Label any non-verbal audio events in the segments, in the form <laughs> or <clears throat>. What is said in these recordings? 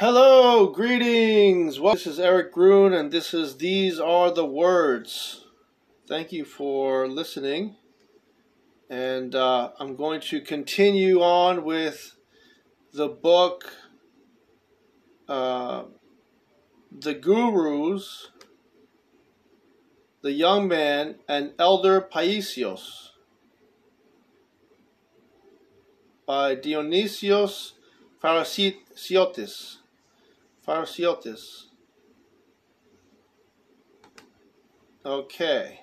Hello, greetings. Well, this is Erich Grun, and this is These Are the Words. Thank you for listening. And uh, I'm going to continue on with the book, uh, The Gurus, The Young Man, and Elder Paisios by Dionysios Farasiotis. Farasiotis. Okay.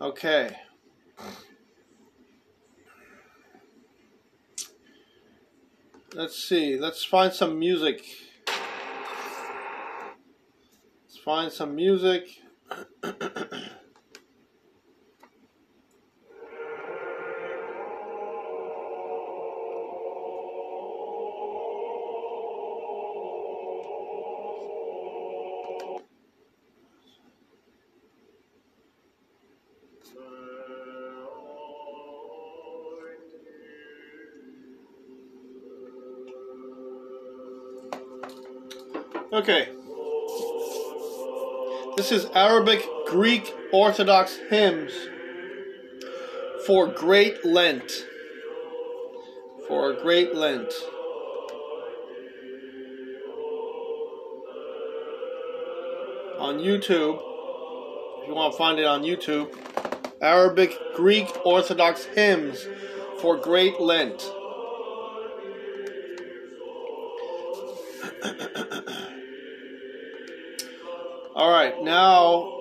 Okay. Let's see. Let's find some music. Let's find some music. <clears throat> Okay. This is Arabic Greek Orthodox hymns for Great Lent. For Great Lent. On YouTube, if you want to find it on YouTube, Arabic Greek Orthodox hymns for Great Lent. All right, now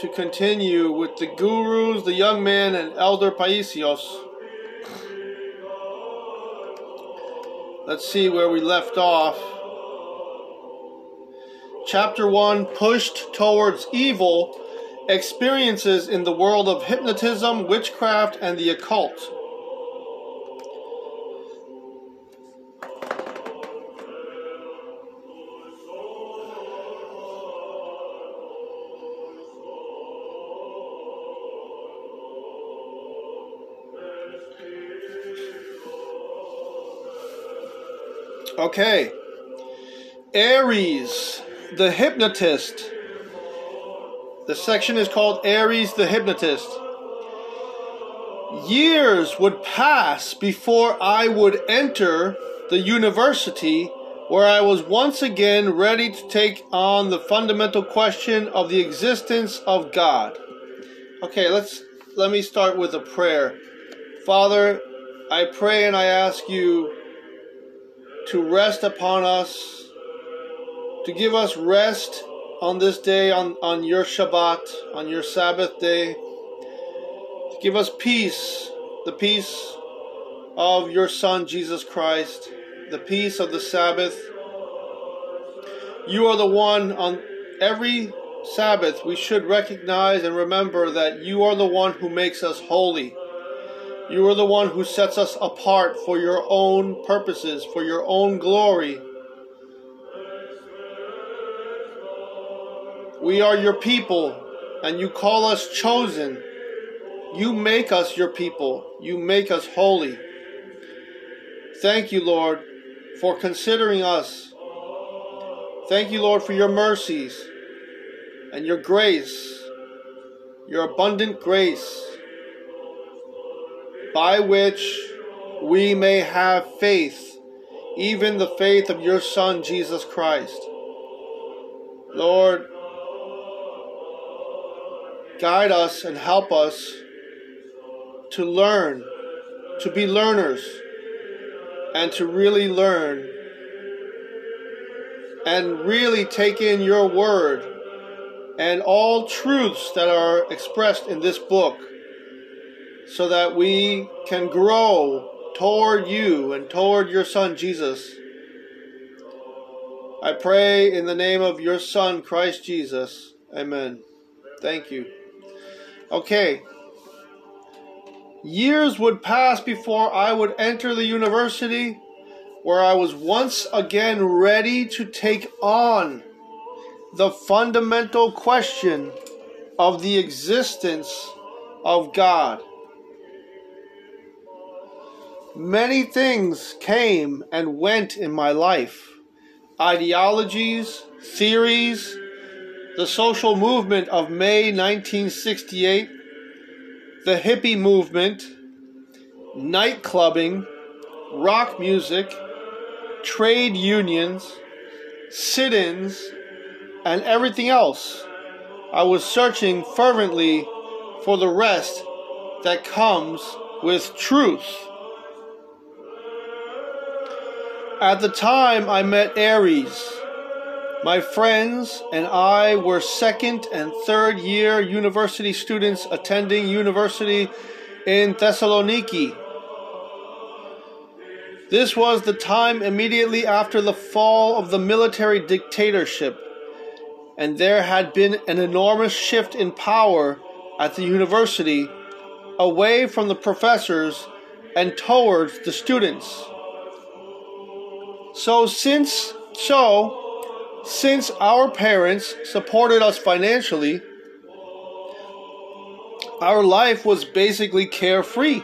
to continue with the gurus, the young man, and elder Paisios. Let's see where we left off. Chapter 1 Pushed Towards Evil Experiences in the World of Hypnotism, Witchcraft, and the Occult. Okay. Aries, the hypnotist. The section is called Aries the hypnotist. Years would pass before I would enter the university where I was once again ready to take on the fundamental question of the existence of God. Okay, let's let me start with a prayer. Father, I pray and I ask you to rest upon us, to give us rest on this day, on, on your Shabbat, on your Sabbath day, to give us peace, the peace of your Son, Jesus Christ, the peace of the Sabbath. You are the one on every Sabbath we should recognize and remember that you are the one who makes us holy. You are the one who sets us apart for your own purposes, for your own glory. We are your people, and you call us chosen. You make us your people. You make us holy. Thank you, Lord, for considering us. Thank you, Lord, for your mercies and your grace, your abundant grace by which we may have faith, even the faith of your Son, Jesus Christ. Lord, guide us and help us to learn, to be learners, and to really learn and really take in your word and all truths that are expressed in this book so that we can grow toward you and toward your Son Jesus. I pray in the name of your Son, Christ Jesus. Amen. Thank you. Okay. Years would pass before I would enter the university where I was once again ready to take on the fundamental question of the existence of God. Many things came and went in my life ideologies, theories, the social movement of May 1968, the hippie movement, night clubbing, rock music, trade unions, sit ins, and everything else. I was searching fervently for the rest that comes with truth. At the time I met Aries, my friends and I were second and third year university students attending university in Thessaloniki. This was the time immediately after the fall of the military dictatorship, and there had been an enormous shift in power at the university away from the professors and towards the students. So since so since our parents supported us financially, our life was basically carefree.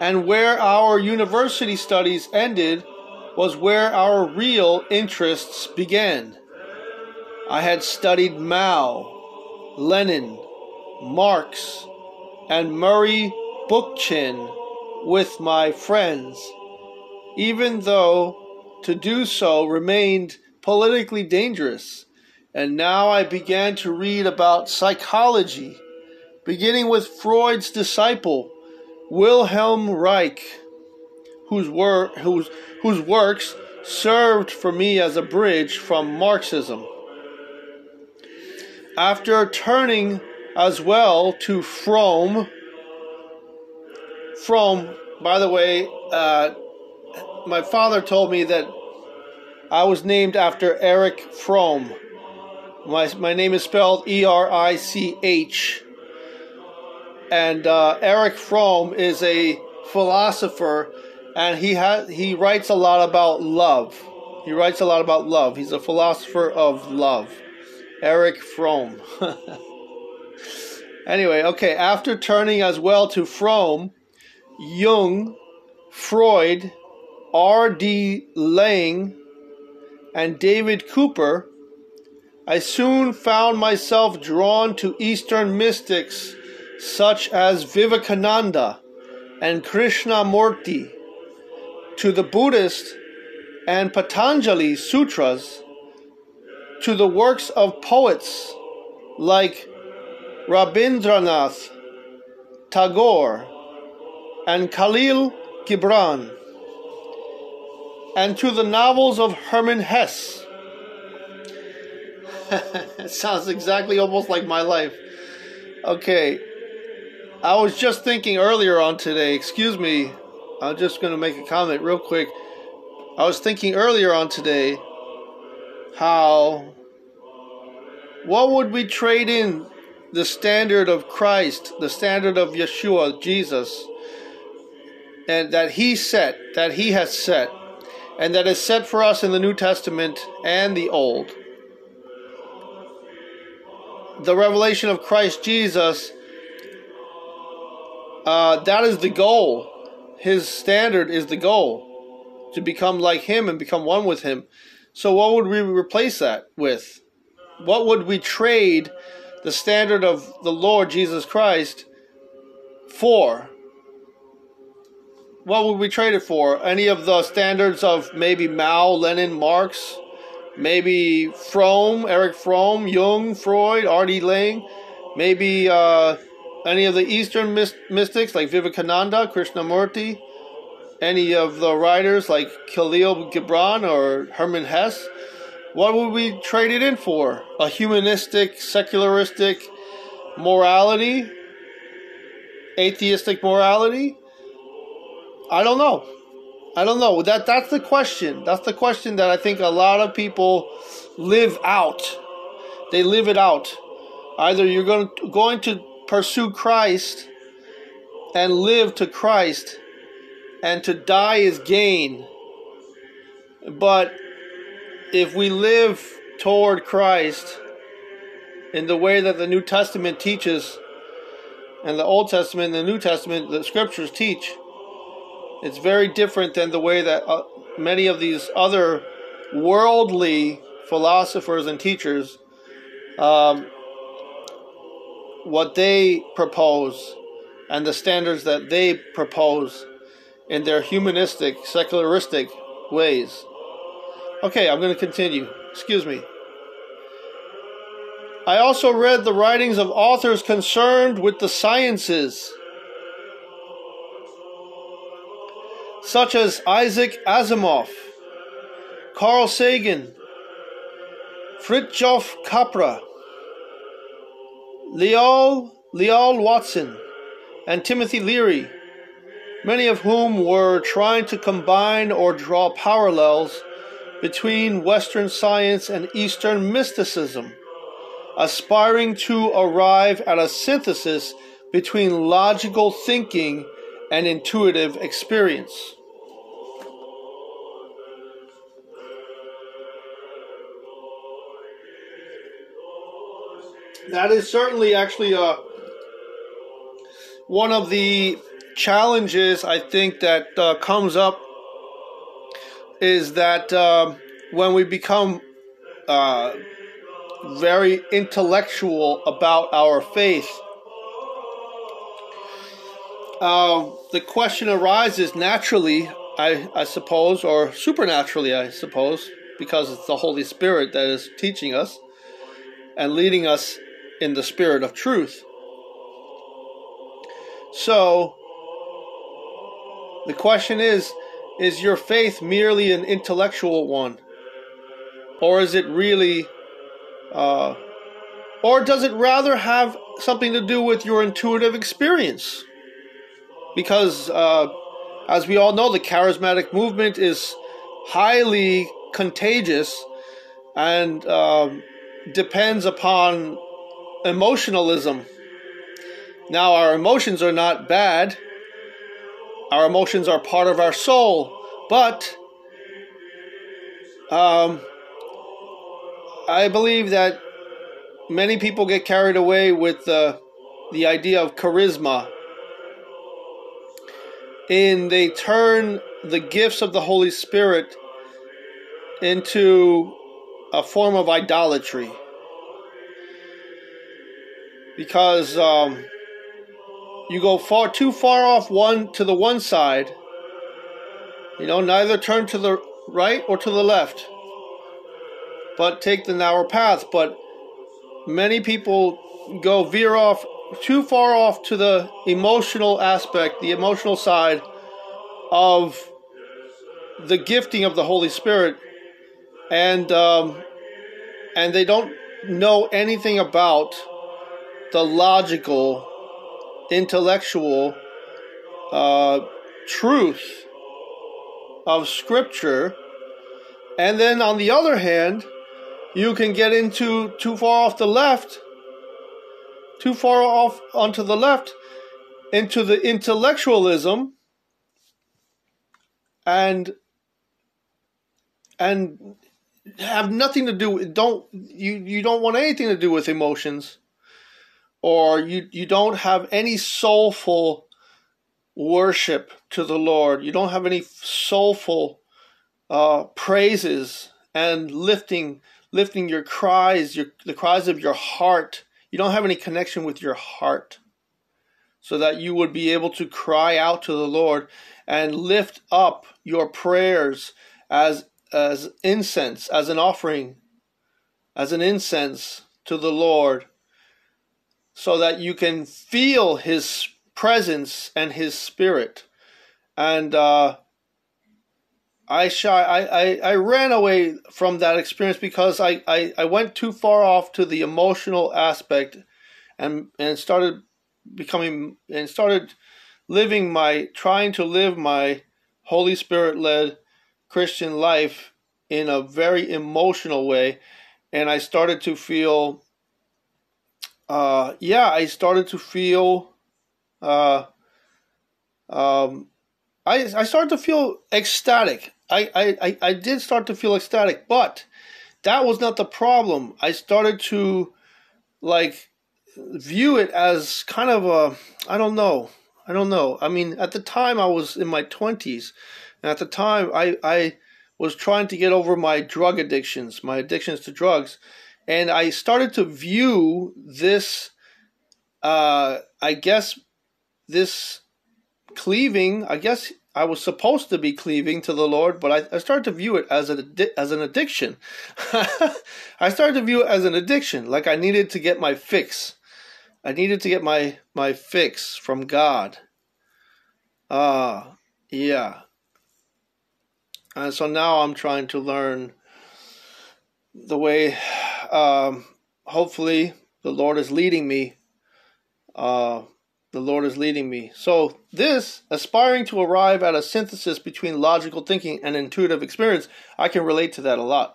And where our university studies ended was where our real interests began. I had studied Mao, Lenin, Marx, and Murray Bookchin with my friends even though to do so remained politically dangerous. And now I began to read about psychology, beginning with Freud's disciple, Wilhelm Reich, whose, wor- whose, whose works served for me as a bridge from Marxism. After turning as well to Fromm, Fromm, by the way, uh, my father told me that I was named after Erich Fromm. My, my name is spelled E R I C H. And uh, Erich Fromm is a philosopher, and he has he writes a lot about love. He writes a lot about love. He's a philosopher of love. Erich Fromm. <laughs> anyway, okay, after turning as well to Fromm, Jung, Freud, R.D. Laing, and David Cooper, I soon found myself drawn to Eastern mystics such as Vivekananda and Krishnamurti, to the Buddhist and Patanjali Sutras, to the works of poets like Rabindranath Tagore and Khalil Gibran and to the novels of Hermann Hesse. <laughs> it sounds exactly almost like my life. Okay, I was just thinking earlier on today, excuse me, I'm just going to make a comment real quick. I was thinking earlier on today how what would we trade in the standard of Christ, the standard of Yeshua, Jesus, and that he set, that he has set and that is set for us in the New Testament and the Old. The revelation of Christ Jesus, uh, that is the goal. His standard is the goal to become like Him and become one with Him. So, what would we replace that with? What would we trade the standard of the Lord Jesus Christ for? What would we trade it for? Any of the standards of maybe Mao, Lenin, Marx, maybe Fromm, Erich Fromm, Jung, Freud, R.D. Laing, maybe uh, any of the Eastern mystics like Vivekananda, Krishnamurti, any of the writers like Khalil Gibran or Hermann Hesse. What would we trade it in for? A humanistic, secularistic morality? Atheistic morality? I don't know. I don't know. That that's the question. That's the question that I think a lot of people live out. They live it out. Either you're going to, going to pursue Christ and live to Christ, and to die is gain. But if we live toward Christ in the way that the New Testament teaches, and the Old Testament and the New Testament, the scriptures teach, it's very different than the way that uh, many of these other worldly philosophers and teachers, um, what they propose and the standards that they propose in their humanistic, secularistic ways. Okay, I'm going to continue. Excuse me. I also read the writings of authors concerned with the sciences, such as Isaac Asimov, Carl Sagan, Fritjof Capra, Lyall, Lyall Watson, and Timothy Leary, many of whom were trying to combine or draw parallels between Western science and Eastern mysticism, aspiring to arrive at a synthesis between logical thinking and intuitive experience. That is certainly actually uh, one of the challenges I think that uh, comes up is that uh, when we become uh, very intellectual about our faith, uh, the question arises naturally, I, I suppose, or supernaturally, I suppose, because it's the Holy Spirit that is teaching us and leading us in the spirit of truth. So, the question is is your faith merely an intellectual one? Or is it really, uh, or does it rather have something to do with your intuitive experience? Because, uh, as we all know, the charismatic movement is highly contagious and um, depends upon emotionalism. Now, our emotions are not bad, our emotions are part of our soul, but um, I believe that many people get carried away with the, the idea of charisma. And they turn the gifts of the Holy Spirit into a form of idolatry because um, you go far too far off one to the one side. You know, neither turn to the right or to the left, but take the narrow path. But many people go veer off too far off to the emotional aspect, the emotional side of the gifting of the Holy Spirit, and um, and they don't know anything about the logical, intellectual uh, truth of Scripture. And then on the other hand, you can get into too far off the left, too far off onto the left, into the intellectualism and and have nothing to do with don't you you don't want anything to do with emotions or you, you don't have any soulful worship to the Lord, you don't have any soulful uh, praises and lifting lifting your cries, your the cries of your heart. You don't have any connection with your heart, so that you would be able to cry out to the Lord and lift up your prayers as as incense, as an offering, as an incense to the Lord so that you can feel his presence and his spirit. And uh, I shy I, I, I ran away from that experience because I, I, I went too far off to the emotional aspect and and started becoming and started living my trying to live my Holy Spirit led Christian life in a very emotional way and I started to feel uh, yeah, I started to feel uh, um, I I started to feel ecstatic. I, I, I did start to feel ecstatic, but that was not the problem. I started to like view it as kind of a I don't know. I don't know. I mean, at the time I was in my 20s, and at the time I I was trying to get over my drug addictions, my addictions to drugs, and I started to view this uh I guess this cleaving, I guess I was supposed to be cleaving to the Lord, but I, I started to view it as an as an addiction. <laughs> I started to view it as an addiction, like I needed to get my fix. I needed to get my my fix from God. Ah, uh, yeah. And so now I'm trying to learn the way. Um, hopefully, the Lord is leading me. Uh, the Lord is leading me. So, this, aspiring to arrive at a synthesis between logical thinking and intuitive experience, I can relate to that a lot.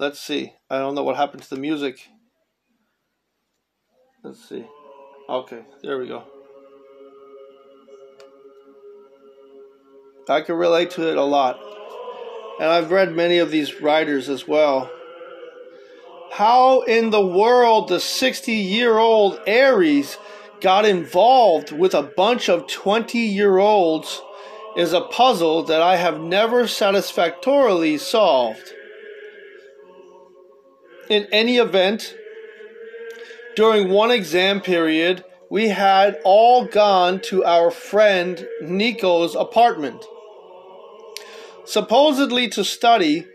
Let's see. I don't know what happened to the music. Let's see. Okay, there we go. I can relate to it a lot. And I've read many of these writers as well. How in the world the 60 year old Aries got involved with a bunch of 20 year olds is a puzzle that I have never satisfactorily solved. In any event, during one exam period, we had all gone to our friend Nico's apartment, supposedly to study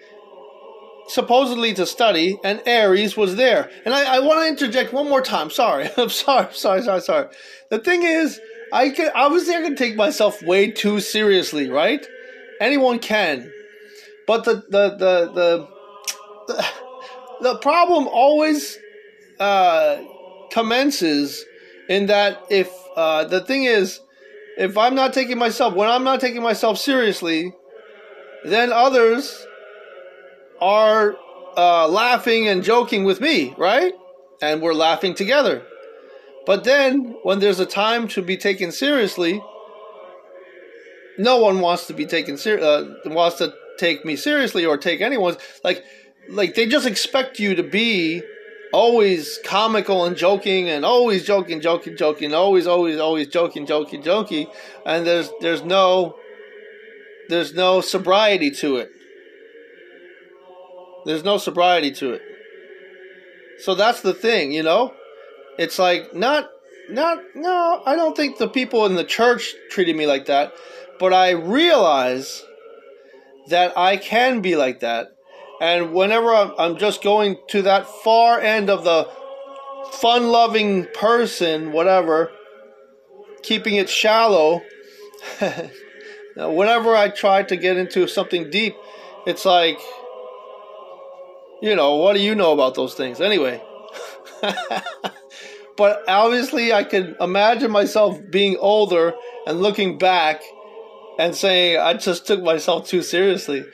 supposedly to study, and Aries was there. And I, I want to interject one more time. Sorry, <laughs> I'm sorry, sorry, sorry, sorry. The thing is, I can obviously I can take myself way too seriously, right? Anyone can, but the the the the the, <sighs> the problem always uh, commences in that if uh, the thing is, if I'm not taking myself when I'm not taking myself seriously, then others are uh, laughing and joking with me, right? And we're laughing together. But then, when there's a time to be taken seriously, no one wants to be taken ser- uh, wants to take me seriously or take anyone's like like they just expect you to be always comical and joking and always joking joking joking always always always joking joking joking and there's there's no there's no sobriety to it there's no sobriety to it. So that's the thing, you know? It's like not not no, I don't think the people in the church treated me like that, but I realize that I can be like that. And whenever I'm, I'm just going to that far end of the fun loving person, whatever, keeping it shallow, <laughs> whenever I try to get into something deep, it's like you know, what do you know about those things? Anyway. <laughs> but obviously, I can imagine myself being older and looking back and saying, I just took myself too seriously.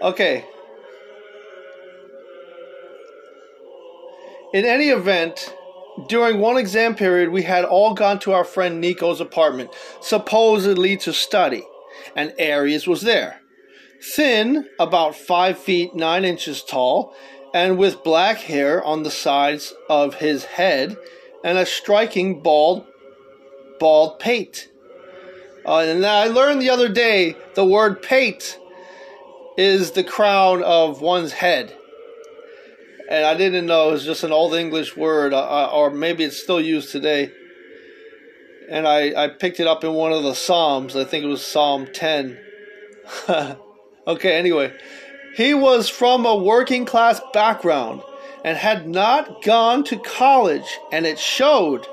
Okay. In any event, during one exam period, we had all gone to our friend Nico's apartment, supposedly to study, and Aries was there thin, about 5 feet 9 inches tall, and with black hair on the sides of his head and a striking bald bald pate. Uh, and I learned the other day the word pate is the crown of one's head. And I didn't know it was just an old English word, uh, uh or maybe it's still used today. And I, I picked it up in one of the Psalms. I think it was Psalm 10. <laughs> Okay, anyway, he was from a working class background and had not gone to college, and it showed.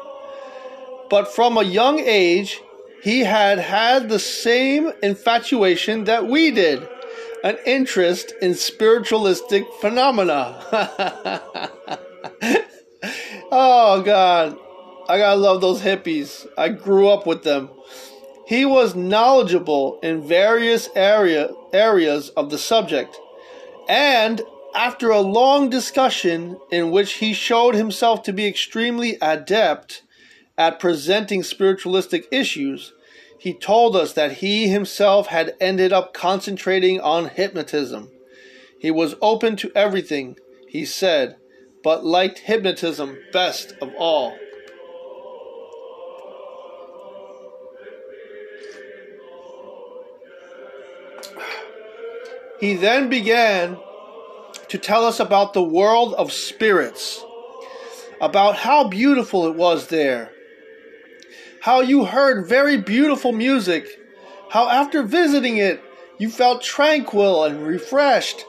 But from a young age, he had had the same infatuation that we did an interest in spiritualistic phenomena. <laughs> oh, God. I gotta love those hippies. I grew up with them. He was knowledgeable in various area, areas of the subject, and after a long discussion in which he showed himself to be extremely adept at presenting spiritualistic issues, he told us that he himself had ended up concentrating on hypnotism. He was open to everything, he said, but liked hypnotism best of all. He then began to tell us about the world of spirits, about how beautiful it was there, how you heard very beautiful music, how after visiting it you felt tranquil and refreshed,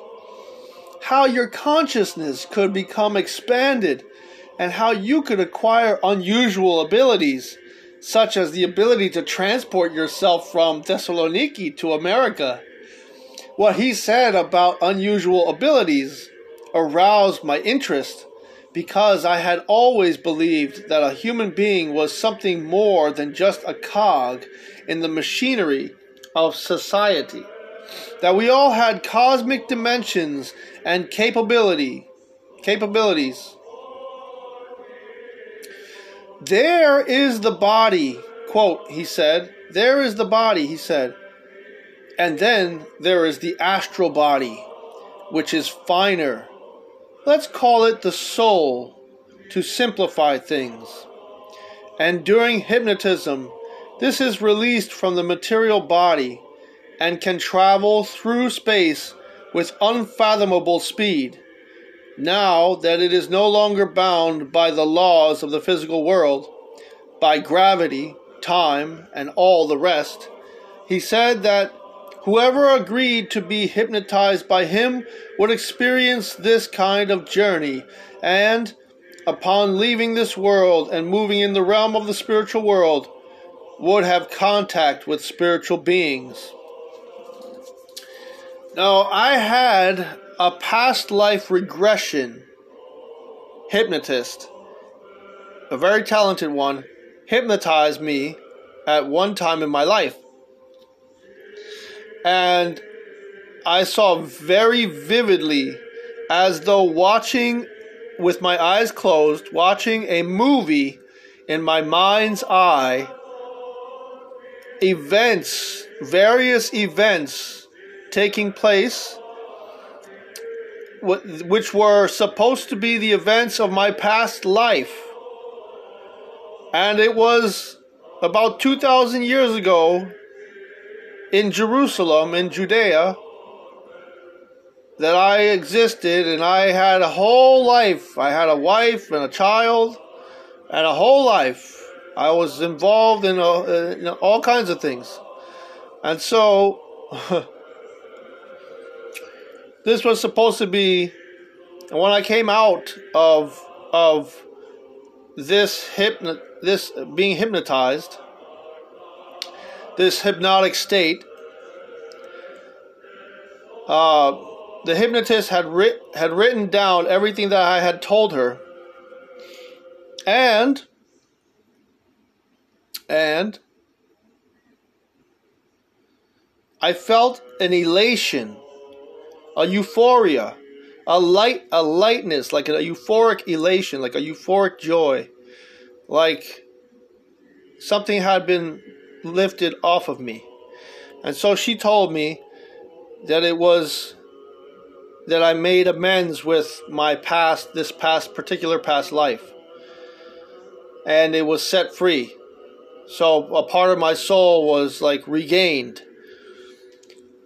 how your consciousness could become expanded, and how you could acquire unusual abilities, such as the ability to transport yourself from Thessaloniki to America what he said about unusual abilities aroused my interest because I had always believed that a human being was something more than just a cog in the machinery of society. That we all had cosmic dimensions and capability capabilities. There is the body, quote, he said. There is the body, he said and then there is the astral body, which is finer. Let's call it the soul to simplify things. And during hypnotism, this is released from the material body and can travel through space with unfathomable speed. Now that it is no longer bound by the laws of the physical world, by gravity, time, and all the rest, he said that Whoever agreed to be hypnotized by him would experience this kind of journey, and upon leaving this world and moving in the realm of the spiritual world, would have contact with spiritual beings. Now, I had a past life regression hypnotist, a very talented one, hypnotize me at one time in my life and I saw very vividly, as though watching with my eyes closed, watching a movie in my mind's eye, events, various events taking place, which were supposed to be the events of my past life. And it was about 2,000 years ago in Jerusalem, in Judea, that I existed and I had a whole life. I had a wife and a child and a whole life. I was involved in, a, in all kinds of things. And so, <laughs> this was supposed to be, when I came out of, of this hypno, this being hypnotized, this hypnotic state, uh, the hypnotist had writ- had written down everything that I had told her, and and I felt an elation, a euphoria, a light, a lightness, like a euphoric elation, like a euphoric joy, like something had been lifted off of me. And so she told me that it was that I made amends with my past, this past, particular past life. And it was set free. So a part of my soul was like regained.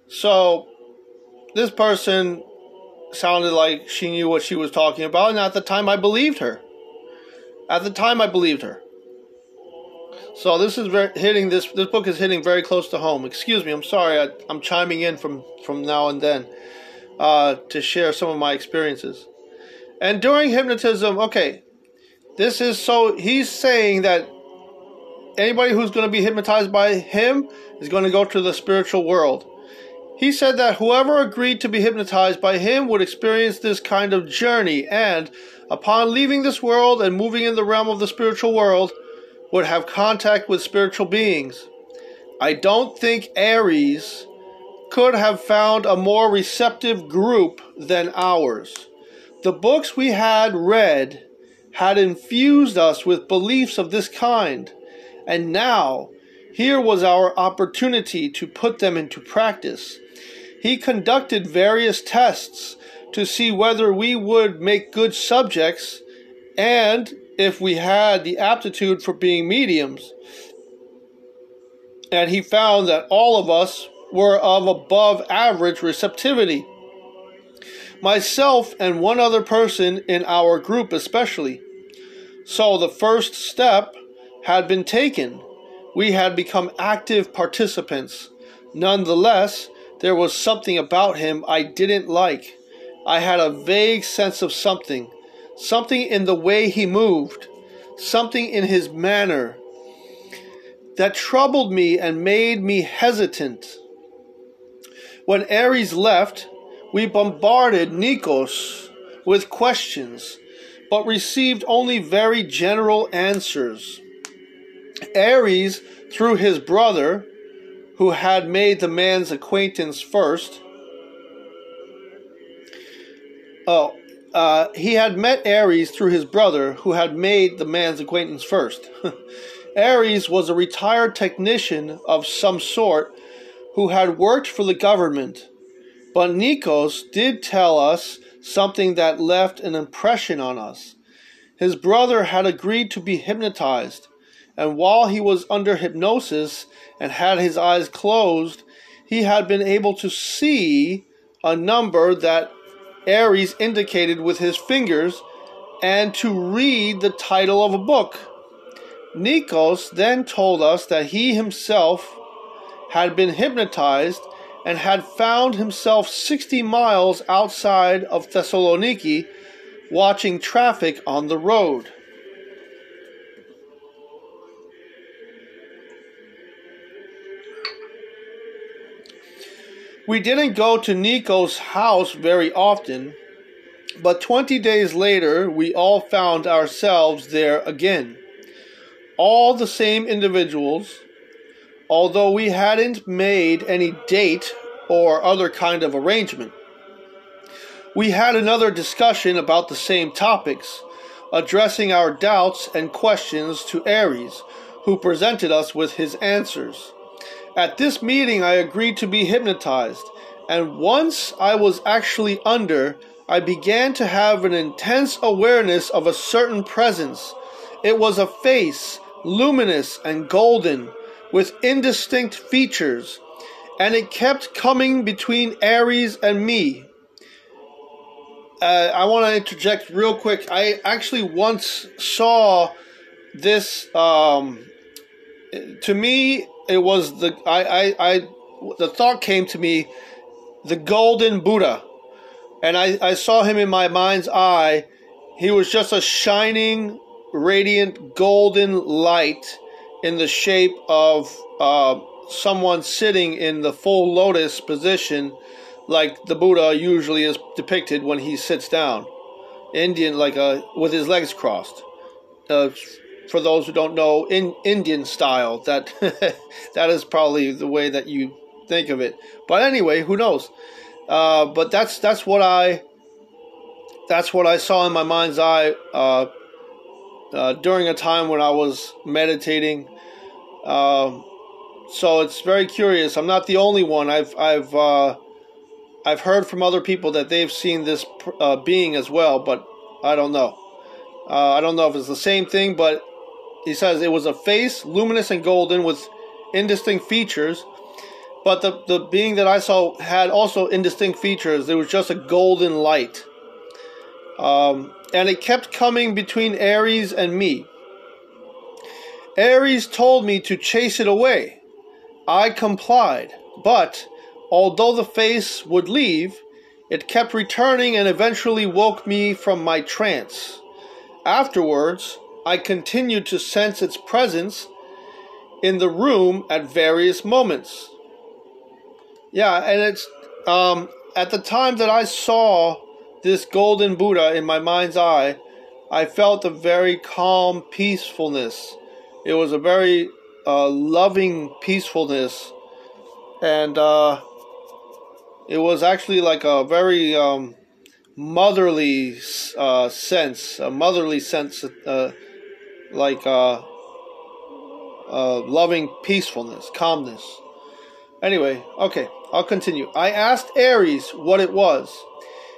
So this person sounded like she knew what she was talking about, and at the time I believed her. At the time I believed her. So this is hitting this. This book is hitting very close to home. Excuse me. I'm sorry. I, am chiming in from from now and then uh, to share some of my experiences. And during hypnotism, okay, this is so. He's saying that anybody who's going to be hypnotized by him is going to go to the spiritual world. He said that whoever agreed to be hypnotized by him would experience this kind of journey, and upon leaving this world and moving in the realm of the spiritual world would have contact with spiritual beings. I don't think Aries could have found a more receptive group than ours. The books we had read had infused us with beliefs of this kind, and now Here was our opportunity to put them into practice. He conducted various tests to see whether we would make good subjects and if we had the aptitude for being mediums. And he found that all of us were of above average receptivity. Myself and one other person in our group, especially. So the first step had been taken. We had become active participants. Nonetheless, there was something about him I didn't like. I had a vague sense of something, something in the way he moved, something in his manner that troubled me and made me hesitant. When Aries left, we bombarded Nikos with questions, but received only very general answers. Aries, through his brother, who had made the man's acquaintance first, oh, uh, he had met Ares through his brother, who had made the man's acquaintance first. <laughs> Ares was a retired technician of some sort who had worked for the government. But Nikos did tell us something that left an impression on us. His brother had agreed to be hypnotized, and while he was under hypnosis and had his eyes closed, he had been able to see a number that Aries indicated with his fingers and to read the title of a book. Nikos then told us that he himself had been hypnotized and had found himself 60 miles outside of Thessaloniki watching traffic on the road. We didn't go to Nico's house very often, but 20 days later we all found ourselves there again. All the same individuals, although we hadn't made any date or other kind of arrangement. We had another discussion about the same topics, addressing our doubts and questions to Aries, who presented us with his answers. At this meeting, I agreed to be hypnotized, and once I was actually under, I began to have an intense awareness of a certain presence. It was a face, luminous and golden, with indistinct features, and it kept coming between Aries and me. Uh, I want to interject real quick. I actually once saw this. Um, to me, it was the I, I I the thought came to me the golden Buddha. And I, I saw him in my mind's eye. He was just a shining, radiant golden light in the shape of uh, someone sitting in the full lotus position, like the Buddha usually is depicted when he sits down. Indian, like a, with his legs crossed. Uh, for those who don't know, in Indian style. That <laughs> that is probably the way that you think of it. But anyway, who knows? Uh, but that's that's what I that's what I saw in my mind's eye uh, uh, during a time when I was meditating. Um, so it's very curious. I'm not the only one. I've I've uh, I've heard from other people that they've seen this uh, being as well, but I don't know. Uh, I don't know if it's the same thing, but he says it was a face, luminous and golden, with indistinct features. But the, the being that I saw had also indistinct features. There was just a golden light. Um, and it kept coming between Aries and me. Aries told me to chase it away. I complied, but although the face would leave, it kept returning and eventually woke me from my trance. Afterwards, I continued to sense its presence in the room at various moments. Yeah, and it's um, at the time that I saw this golden Buddha in my mind's eye, I felt a very calm peacefulness. It was a very uh, loving peacefulness, and uh, it was actually like a very um, motherly uh, sense, a motherly sense, uh, like uh, uh, loving peacefulness, calmness. Anyway, okay, I'll continue. I asked Aries what it was.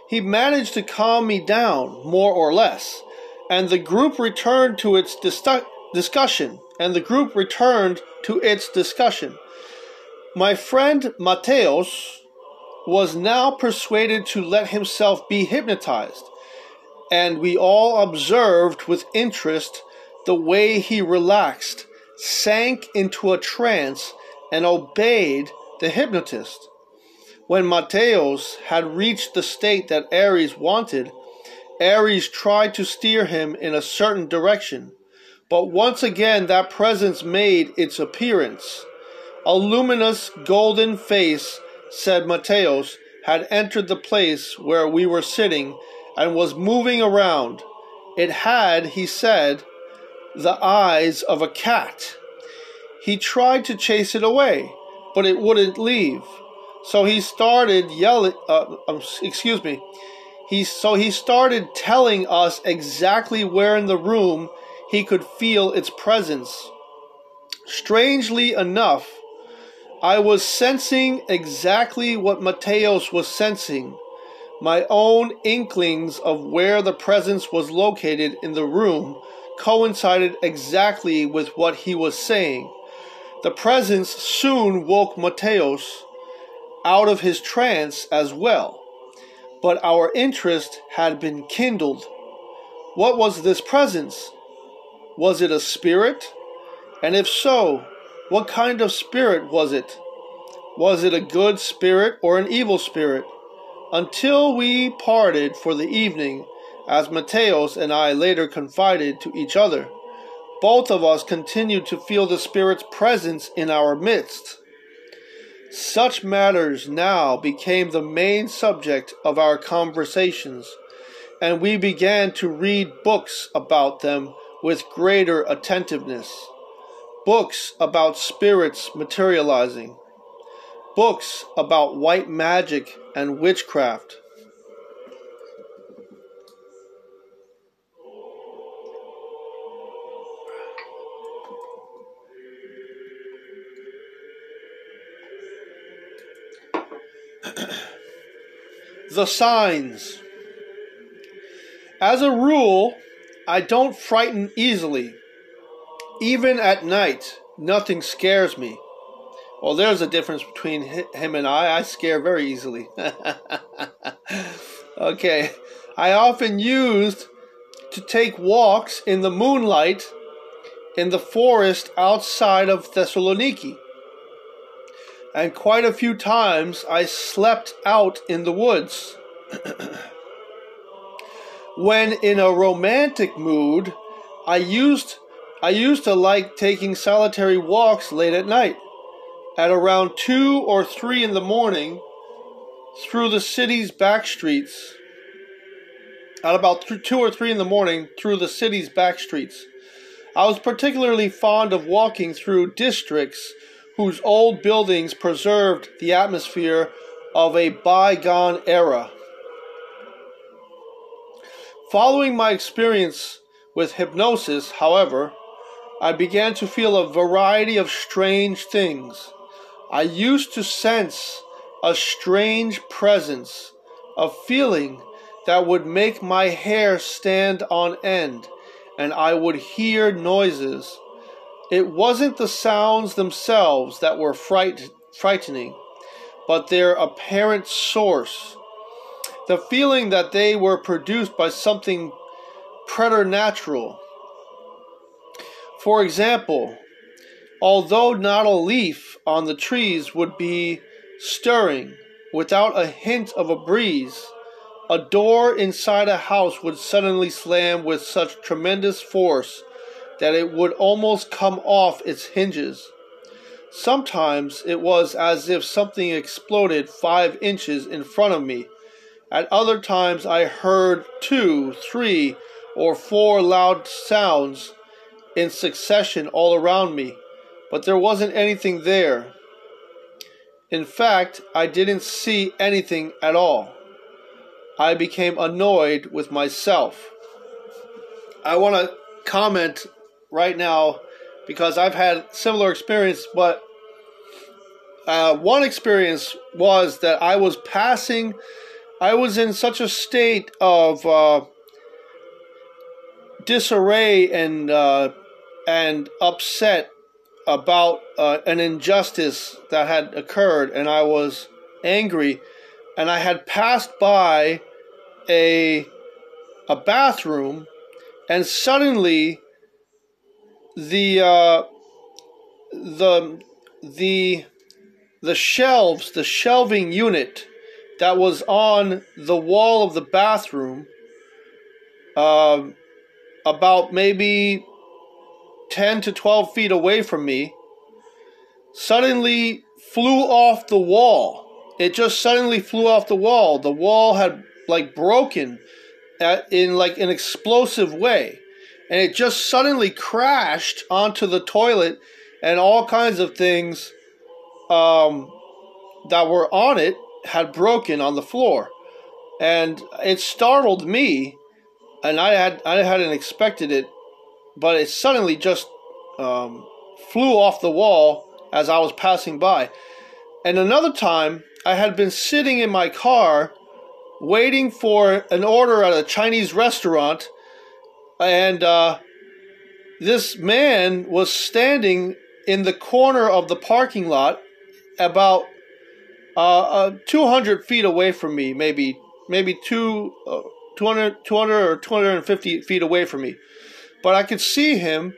He managed to calm me down, more or less, and the group returned to its dis- discussion. And the group returned to its discussion. My friend Mateos was now persuaded to let himself be hypnotized, and we all observed with interest the way he relaxed, sank into a trance, and obeyed the hypnotist. When Mateos had reached the state that Ares wanted, Ares tried to steer him in a certain direction, but once again that presence made its appearance. A luminous golden face, said Mateos, had entered the place where we were sitting and was moving around. It had, he said, the eyes of a cat. He tried to chase it away, but it wouldn't leave. So he started yelling, uh, um, excuse me. He, so he started telling us exactly where in the room he could feel its presence. Strangely enough, I was sensing exactly what Mateos was sensing. My own inklings of where the presence was located in the room coincided exactly with what he was saying. The presence soon woke Mateos out of his trance as well, but our interest had been kindled. What was this presence? Was it a spirit? And if so, what kind of spirit was it? Was it a good spirit or an evil spirit? Until we parted for the evening, as Mateos and I later confided to each other, both of us continued to feel the Spirit's presence in our midst. Such matters now became the main subject of our conversations, and we began to read books about them with greater attentiveness. Books about spirits materializing. Books about white magic and witchcraft. The signs. As a rule, I don't frighten easily. Even at night, nothing scares me. Well, there's a difference between him and I. I scare very easily. <laughs> okay. I often used to take walks in the moonlight in the forest outside of Thessaloniki and quite a few times I slept out in the woods. <clears throat> when in a romantic mood, I used I used to like taking solitary walks late at night, at around 2 or 3 in the morning, through the city's back streets. At about 2 or 3 in the morning, through the city's back streets. I was particularly fond of walking through districts whose old buildings preserved the atmosphere of a bygone era. Following my experience with hypnosis, however, I began to feel a variety of strange things. I used to sense a strange presence, a feeling that would make my hair stand on end, and I would hear noises it wasn't the sounds themselves that were fright- frightening, but their apparent source. The feeling that they were produced by something preternatural. For example, although not a leaf on the trees would be stirring without a hint of a breeze, a door inside a house would suddenly slam with such tremendous force that it would almost come off its hinges. Sometimes it was as if something exploded five inches in front of me. At other times I heard two, three, or four loud sounds in succession all around me, but there wasn't anything there. In fact, I didn't see anything at all. I became annoyed with myself. I want to comment right now because I've had similar experience, but uh, one experience was that I was passing, I was in such a state of uh, disarray and uh, and upset about uh, an injustice that had occurred, and I was angry, and I had passed by a a bathroom, and suddenly the uh, the the the shelves, the shelving unit that was on the wall of the bathroom, uh, about maybe 10 to 12 feet away from me, suddenly flew off the wall. It just suddenly flew off the wall. The wall had like broken at, in like an explosive way. And it just suddenly crashed onto the toilet and all kinds of things um, that were on it had broken on the floor, and it startled me, and I had I hadn't expected it, but it suddenly just um, flew off the wall as I was passing by. And another time, I had been sitting in my car waiting for an order at a Chinese restaurant, and uh, this man was standing in the corner of the parking lot about uh, uh, 200 feet away from me, maybe maybe two, uh, 200, 200 or 250 feet away from me. But I could see him,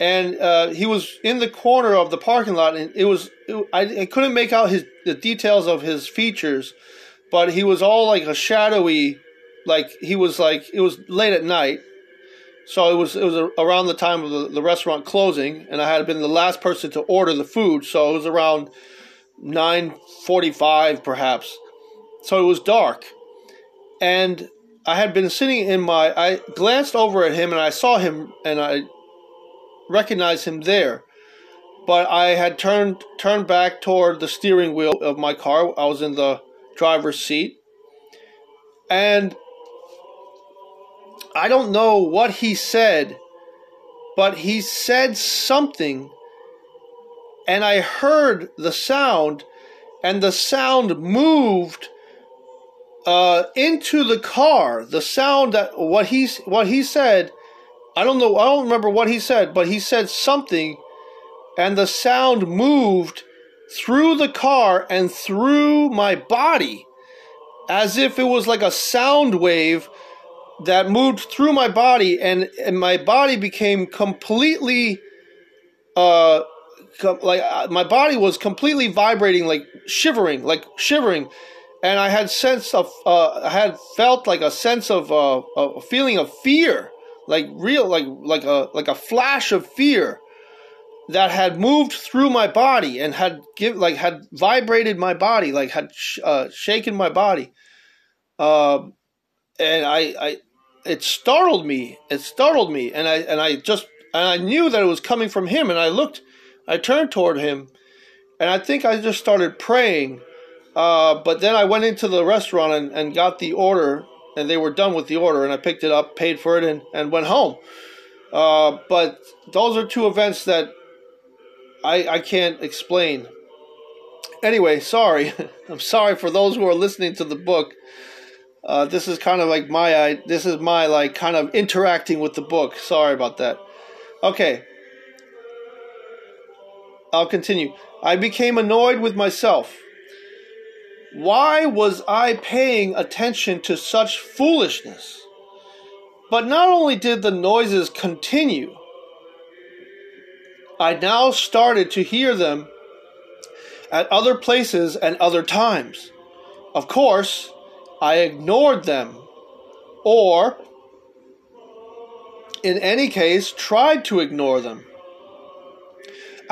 and uh, he was in the corner of the parking lot, and it was it, I, I couldn't make out his the details of his features, but he was all like a shadowy, like he was like it was late at night, so it was it was around the time of the, the restaurant closing, and I had been the last person to order the food, so it was around 9:45 perhaps. So it was dark. And I had been sitting in my I glanced over at him and I saw him and I recognized him there. But I had turned turned back toward the steering wheel of my car. I was in the driver's seat. And I don't know what he said, but he said something and I heard the sound, and the sound moved uh, into the car. The sound that what he what he said, I don't know. I don't remember what he said, but he said something, and the sound moved through the car and through my body, as if it was like a sound wave that moved through my body, and, and my body became completely uh, like uh, my body was completely vibrating, like shivering, like shivering, and I had sense of, uh, I had felt like a sense of uh, a feeling of fear, like real, like like a like a flash of fear that had moved through my body and had give like had vibrated my body, like had sh- uh, shaken my body, uh, and I I it startled me. It startled me, and I and I just and I knew that it was coming from him, and I looked I turned toward him, and I think I just started praying. Uh, but then I went into the restaurant and, and got the order, and they were done with the order, and I picked it up, paid for it, and, and went home. Uh, but those are two events that I, I can't explain. Anyway, sorry. <laughs> I'm sorry for those who are listening to the book. Uh, this is kind of like my I, this is my like kind of interacting with the book. Sorry about that. Okay, I'll continue. I became annoyed with myself. Why was I paying attention to such foolishness? But not only did the noises continue, I now started to hear them at other places and other times. Of course, I ignored them, or, in any case, tried to ignore them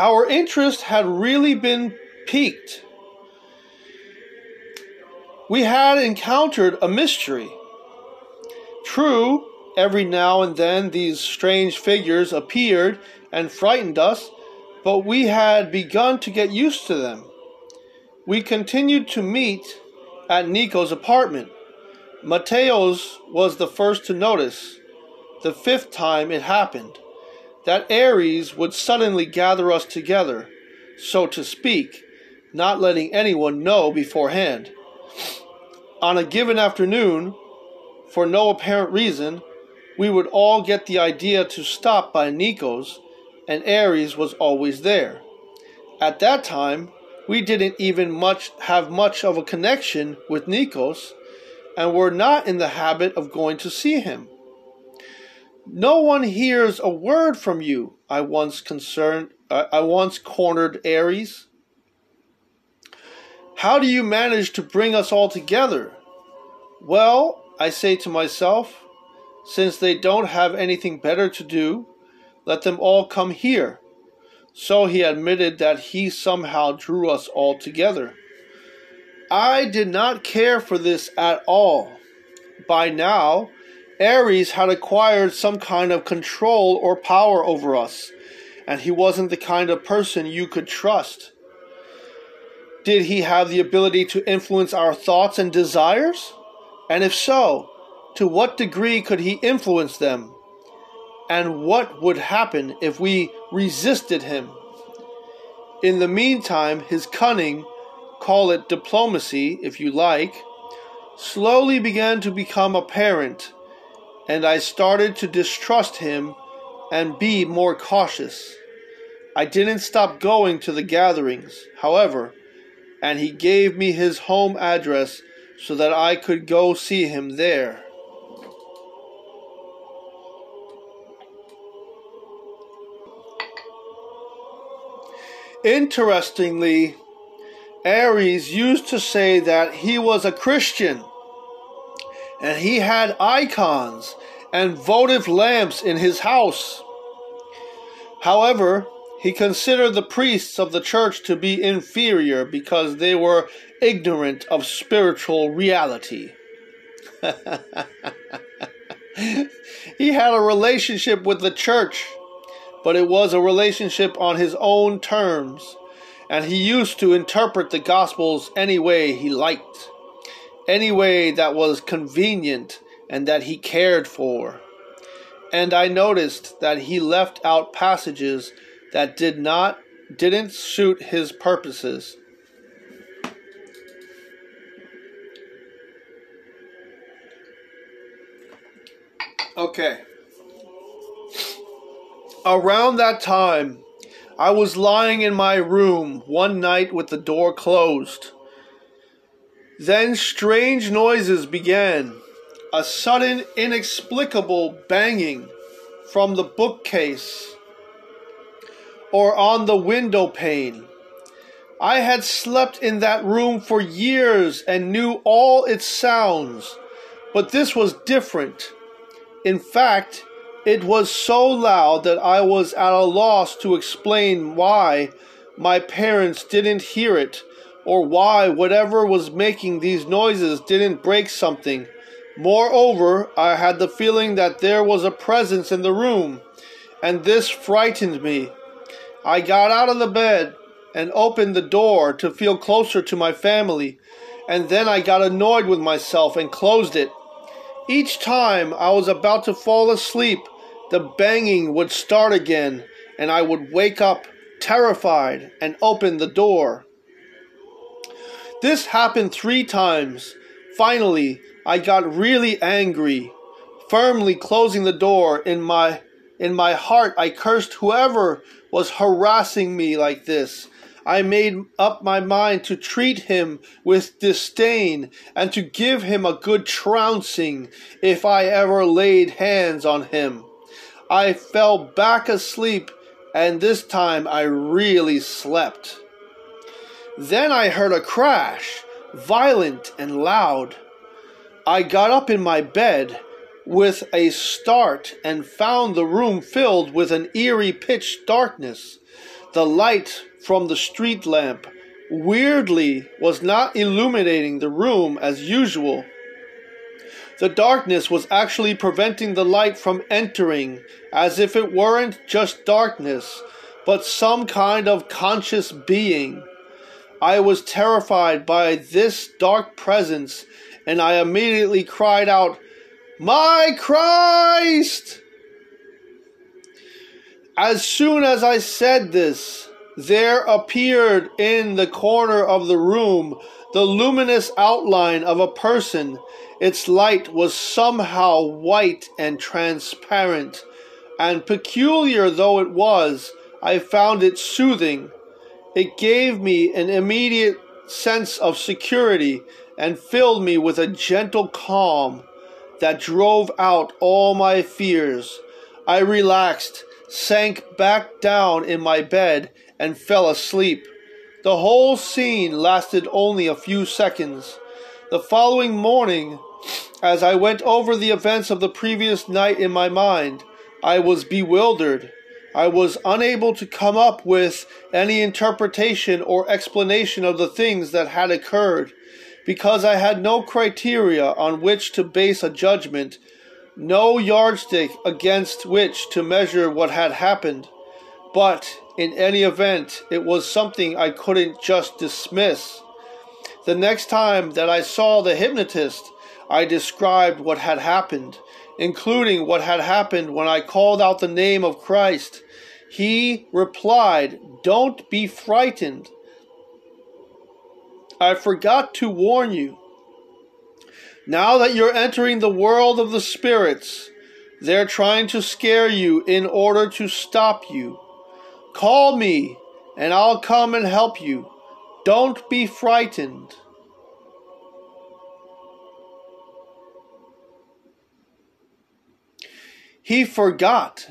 our interest had really been piqued. We had encountered a mystery. True, every now and then these strange figures appeared and frightened us, but we had begun to get used to them. We continued to meet at Nico's apartment. Mateos was the first to notice, the fifth time it happened. that Aries would suddenly gather us together, so to speak, not letting anyone know beforehand. On a given afternoon, for no apparent reason, we would all get the idea to stop by Nico's, and Aries was always there. At that time, we didn't even much have much of a connection with Nikos and were not in the habit of going to see him. No one hears a word from you, I once concerned I once cornered Aries. How do you manage to bring us all together? Well, I say to myself, since they don't have anything better to do, let them all come here. So he admitted that he somehow drew us all together. I did not care for this at all. By now, Ares had acquired some kind of control or power over us, and he wasn't the kind of person you could trust. Did he have the ability to influence our thoughts and desires? And if so, to what degree could he influence them? And what would happen if we resisted him? In the meantime, his cunning, call it diplomacy if you like, slowly began to become apparent and I started to distrust him and be more cautious. I didn't stop going to the gatherings, however, and he gave me his home address so that I could go see him there. Interestingly, Aries used to say that he was a Christian and he had icons and votive lamps in his house. However, he considered the priests of the church to be inferior because they were ignorant of spiritual reality. <laughs> he had a relationship with the church, but it was a relationship on his own terms, and he used to interpret the Gospels any way he liked any way that was convenient and that he cared for. And I noticed that he left out passages that did not didn't suit his purposes. Okay. Around that time, I was lying in my room one night with the door closed. Then strange noises began. A sudden, inexplicable banging from the bookcase or on the window pane. I had slept in that room for years and knew all its sounds, but this was different. In fact, it was so loud that I was at a loss to explain why my parents didn't hear it or why whatever was making these noises didn't break something. Moreover, I had the feeling that there was a presence in the room, and this frightened me. I got out of the bed and opened the door to feel closer to my family, and then I got annoyed with myself and closed it. Each time I was about to fall asleep, the banging would start again, and I would wake up terrified and open the door. This happened three times. Finally, I got really angry. Firmly closing the door in my in my heart, I cursed whoever was harassing me like this. I made up my mind to treat him with disdain and to give him a good trouncing if I ever laid hands on him. I fell back asleep, and this time I really slept. Then I heard a crash, violent and loud. I got up in my bed with a start and found the room filled with an eerie pitch darkness. The light from the street lamp weirdly was not illuminating the room as usual. The darkness was actually preventing the light from entering, as if it weren't just darkness, but some kind of conscious being. I was terrified by this dark presence, and I immediately cried out, My Christ! As soon as I said this, there appeared in the corner of the room the luminous outline of a person. Its light was somehow white and transparent, and peculiar though it was, I found it soothing. It gave me an immediate sense of security and filled me with a gentle calm that drove out all my fears. I relaxed, sank back down in my bed, and fell asleep. The whole scene lasted only a few seconds. The following morning, as I went over the events of the previous night in my mind, I was bewildered. I was unable to come up with any interpretation or explanation of the things that had occurred because I had no criteria on which to base a judgment, no yardstick against which to measure what had happened. But in any event, it was something I couldn't just dismiss. The next time that I saw the hypnotist, I described what had happened, including what had happened when I called out the name of Christ. He replied, Don't be frightened. I forgot to warn you. Now that you're entering the world of the spirits, they're trying to scare you in order to stop you. Call me, and I'll come and help you. Don't be frightened. He forgot.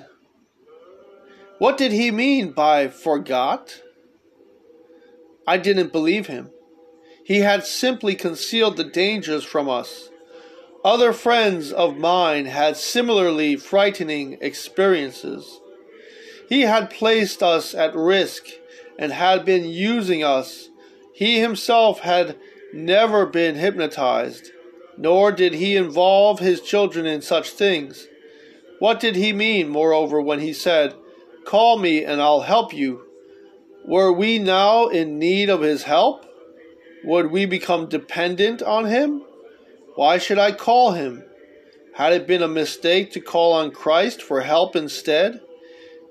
What did he mean by forgot? I didn't believe him. He had simply concealed the dangers from us. Other friends of mine had similarly frightening experiences. He had placed us at risk and had been using us. He himself had never been hypnotized, nor did he involve his children in such things. What did he mean, moreover, when he said, Call me and I'll help you? Were we now in need of his help? Would we become dependent on him? Why should I call him? Had it been a mistake to call on Christ for help instead?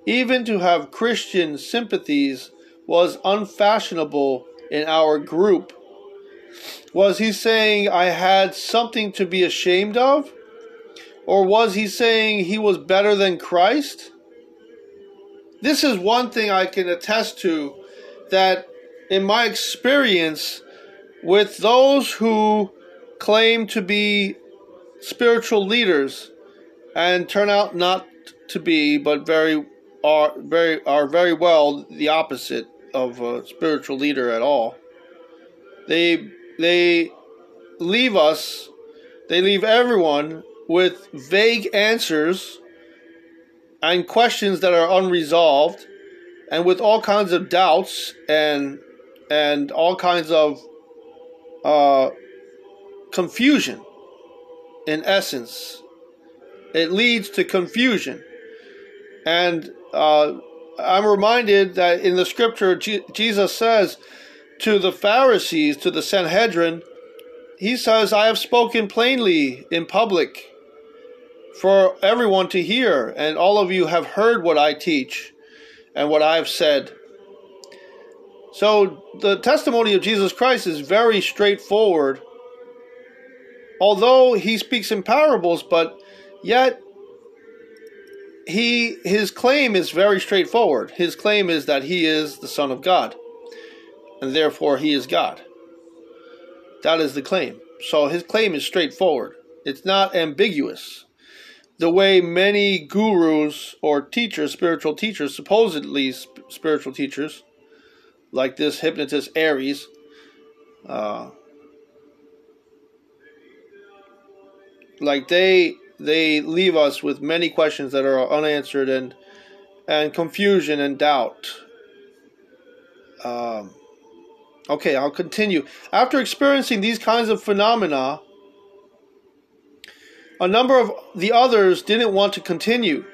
Even to have Christian sympathies was unfashionable in our group. Was he saying I had something to be ashamed of? Or was he saying he was better than Christ? This is one thing I can attest to that in my experience, with those who claim to be spiritual leaders and turn out not to be, but very are very are very well the opposite of a spiritual leader at all. They they leave us, they leave everyone with vague answers and questions that are unresolved, and with all kinds of doubts and and all kinds of uh, confusion in essence. It leads to confusion. And uh, I'm reminded that in the scripture, G- Jesus says to the Pharisees, to the Sanhedrin, he says, I have spoken plainly in public for everyone to hear, and all of you have heard what I teach and what I have said. So the testimony of Jesus Christ is very straightforward. Although he speaks in parables, but yet he his claim is very straightforward. His claim is that he is the son of God and therefore he is God. That is the claim. So his claim is straightforward. It's not ambiguous. The way many gurus or teachers, spiritual teachers, supposedly spiritual teachers, like this hypnotist Aries. Uh, like they they leave us with many questions that are unanswered and and confusion and doubt. Um, okay, I'll continue. After experiencing these kinds of phenomena, a number of the others didn't want to continue,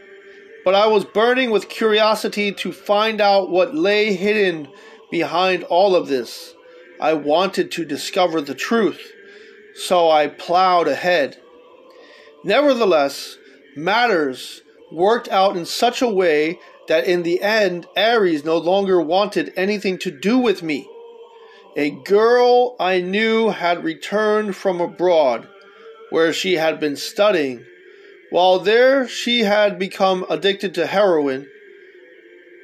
but I was burning with curiosity to find out what lay hidden behind all of this. I wanted to discover the truth, so I plowed ahead. Nevertheless, matters worked out in such a way that in the end, Aries no longer wanted anything to do with me. A girl I knew had returned from abroad, where she had been studying. While there, she had become addicted to heroin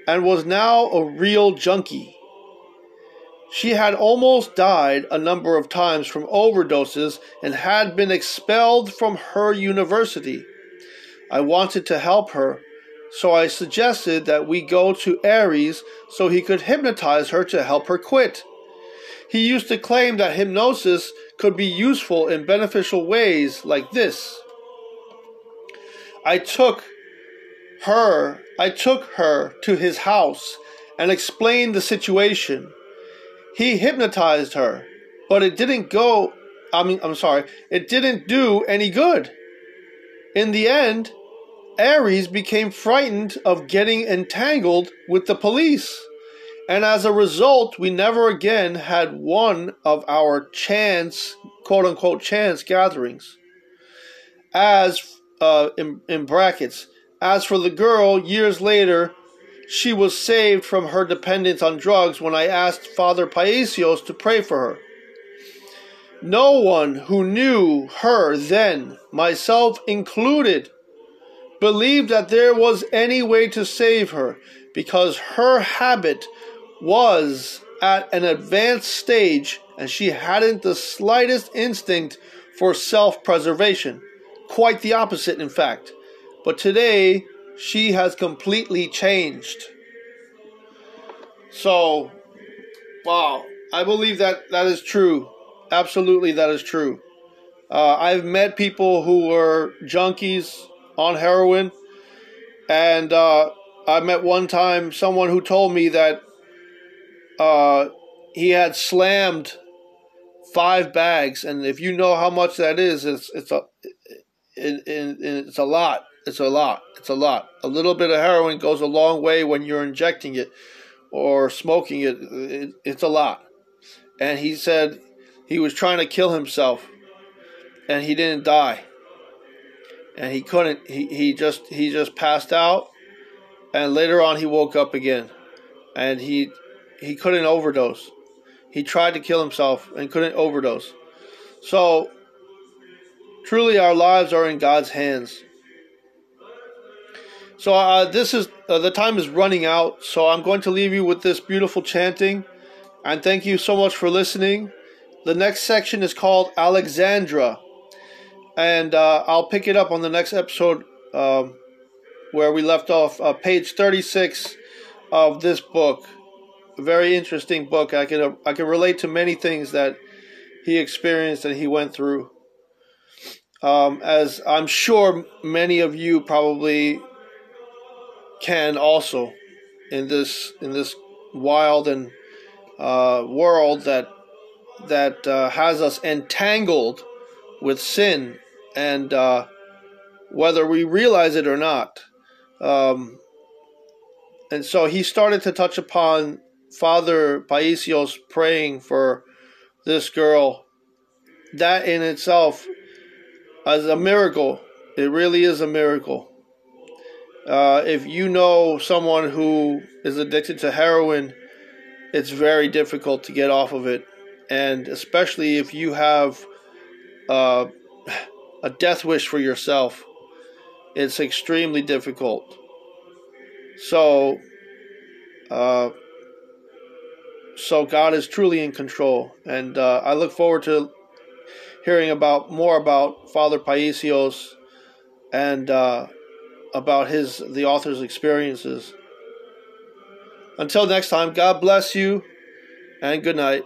and was now a real junkie. She had almost died a number of times from overdoses and had been expelled from her university. I wanted to help her, so I suggested that we go to Aries so he could hypnotize her to help her quit. He used to claim that hypnosis could be useful in beneficial ways like this. I took her, I took her to his house and explained the situation. He hypnotized her, but it didn't go, I mean, I'm sorry, it didn't do any good. In the end, Aries became frightened of getting entangled with the police. And as a result, we never again had one of our chance, quote unquote, chance gatherings. As, uh, in, in brackets, as for the girl, years later, she was saved from her dependence on drugs when I asked Father Paisios to pray for her. No one who knew her then, myself included, believed that there was any way to save her because her habit was at an advanced stage and she hadn't the slightest instinct for self preservation. Quite the opposite, in fact. But today, she has completely changed. So, wow, I believe that that is true. Absolutely, that is true. Uh, I've met people who were junkies on heroin, and uh, I met one time someone who told me that uh, he had slammed five bags, and if you know how much that is, it's it's a it, it, it's a lot. It's a lot. It's a lot. A little bit of heroin goes a long way when you're injecting it or smoking it. it it's a lot. And he said he was trying to kill himself and he didn't die. And he couldn't he, he just he just passed out and later on he woke up again and he he couldn't overdose. He tried to kill himself and couldn't overdose. So truly our lives are in God's hands. So uh, this is uh, the time is running out. So I'm going to leave you with this beautiful chanting, and thank you so much for listening. The next section is called Alexandra, and uh, I'll pick it up on the next episode um, where we left off, uh, page 36 of this book. A very interesting book. I can I can relate to many things that he experienced and he went through. Um, as I'm sure many of you probably can also in this in this wild and uh, world that that uh, has us entangled with sin and uh, whether we realize it or not. Um, and so he started to touch upon Father Paisios praying for this girl. That in itself is a miracle. It really is a miracle. Uh, if you know someone who is addicted to heroin, it's very difficult to get off of it. And especially if you have uh, a death wish for yourself, it's extremely difficult. So, uh, so God is truly in control, and uh, I look forward to hearing about more about Father Paisios and uh, about his the author's experiences. Until next time, God bless you and good night.